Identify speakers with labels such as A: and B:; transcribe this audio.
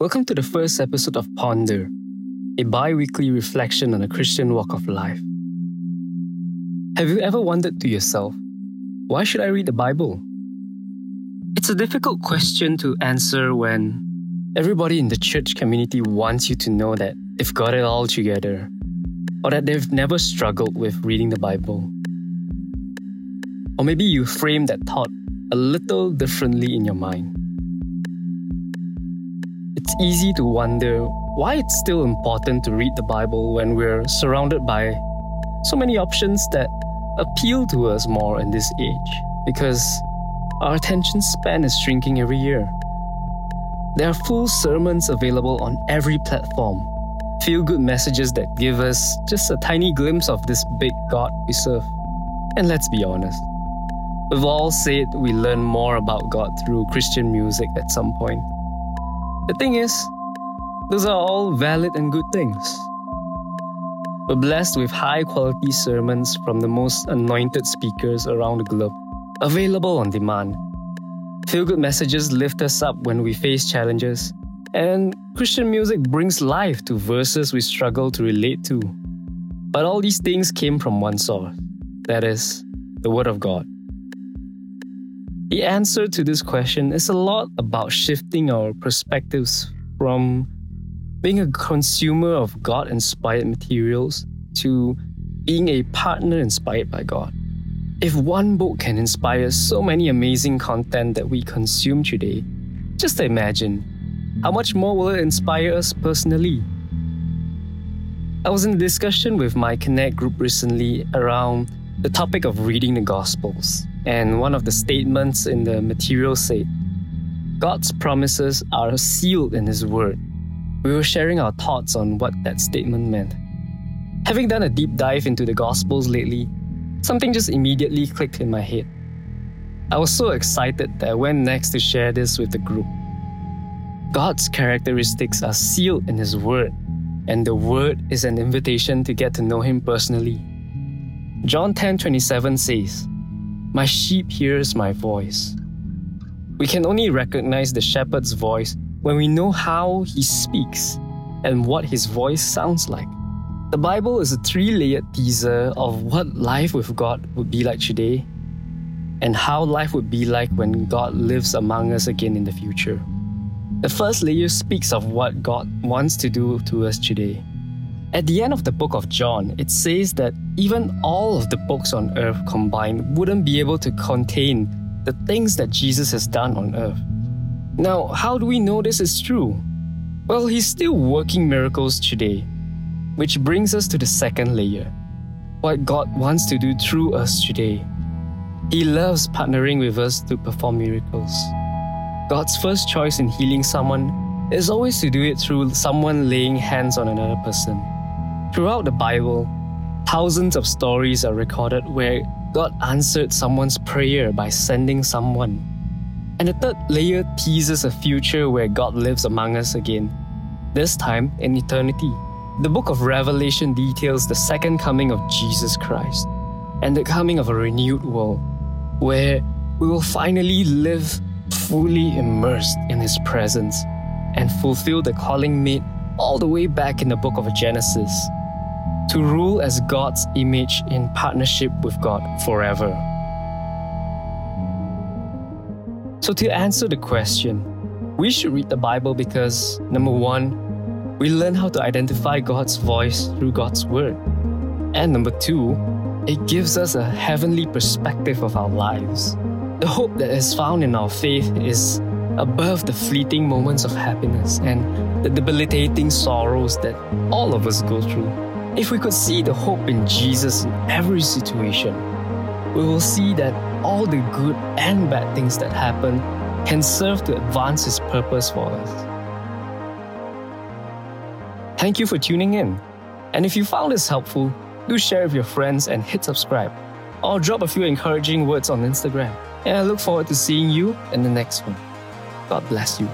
A: Welcome to the first episode of Ponder, a bi weekly reflection on a Christian walk of life. Have you ever wondered to yourself, why should I read the Bible? It's a difficult question to answer when everybody in the church community wants you to know that they've got it all together, or that they've never struggled with reading the Bible. Or maybe you frame that thought a little differently in your mind. It's easy to wonder why it's still important to read the Bible when we're surrounded by so many options that appeal to us more in this age because our attention span is shrinking every year. There are full sermons available on every platform, feel good messages that give us just a tiny glimpse of this big God we serve. And let's be honest, we've all said we learn more about God through Christian music at some point. The thing is, those are all valid and good things. We're blessed with high quality sermons from the most anointed speakers around the globe, available on demand. Feel good messages lift us up when we face challenges, and Christian music brings life to verses we struggle to relate to. But all these things came from one source that is, the Word of God. The answer to this question is a lot about shifting our perspectives from being a consumer of God inspired materials to being a partner inspired by God. If one book can inspire so many amazing content that we consume today, just imagine how much more will it inspire us personally? I was in a discussion with my Connect group recently around the topic of reading the Gospels. And one of the statements in the material said, God's promises are sealed in His Word. We were sharing our thoughts on what that statement meant. Having done a deep dive into the Gospels lately, something just immediately clicked in my head. I was so excited that I went next to share this with the group. God's characteristics are sealed in His Word, and the Word is an invitation to get to know Him personally. John 10:27 says, my sheep hears my voice. We can only recognize the shepherd's voice when we know how he speaks and what his voice sounds like. The Bible is a three layered teaser of what life with God would be like today and how life would be like when God lives among us again in the future. The first layer speaks of what God wants to do to us today. At the end of the book of John, it says that even all of the books on earth combined wouldn't be able to contain the things that Jesus has done on earth. Now, how do we know this is true? Well, he's still working miracles today, which brings us to the second layer what God wants to do through us today. He loves partnering with us to perform miracles. God's first choice in healing someone is always to do it through someone laying hands on another person. Throughout the Bible, thousands of stories are recorded where God answered someone's prayer by sending someone. And the third layer teases a future where God lives among us again, this time in eternity. The book of Revelation details the second coming of Jesus Christ and the coming of a renewed world where we will finally live fully immersed in His presence and fulfill the calling made all the way back in the book of Genesis to rule as God's image in partnership with God forever. So, to answer the question, we should read the Bible because number one, we learn how to identify God's voice through God's Word. And number two, it gives us a heavenly perspective of our lives. The hope that is found in our faith is above the fleeting moments of happiness and the debilitating sorrows that all of us go through. If we could see the hope in Jesus in every situation, we will see that all the good and bad things that happen can serve to advance His purpose for us. Thank you for tuning in. And if you found this helpful, do share with your friends and hit subscribe. Or drop a few encouraging words on Instagram. And I look forward to seeing you in the next one. God bless you.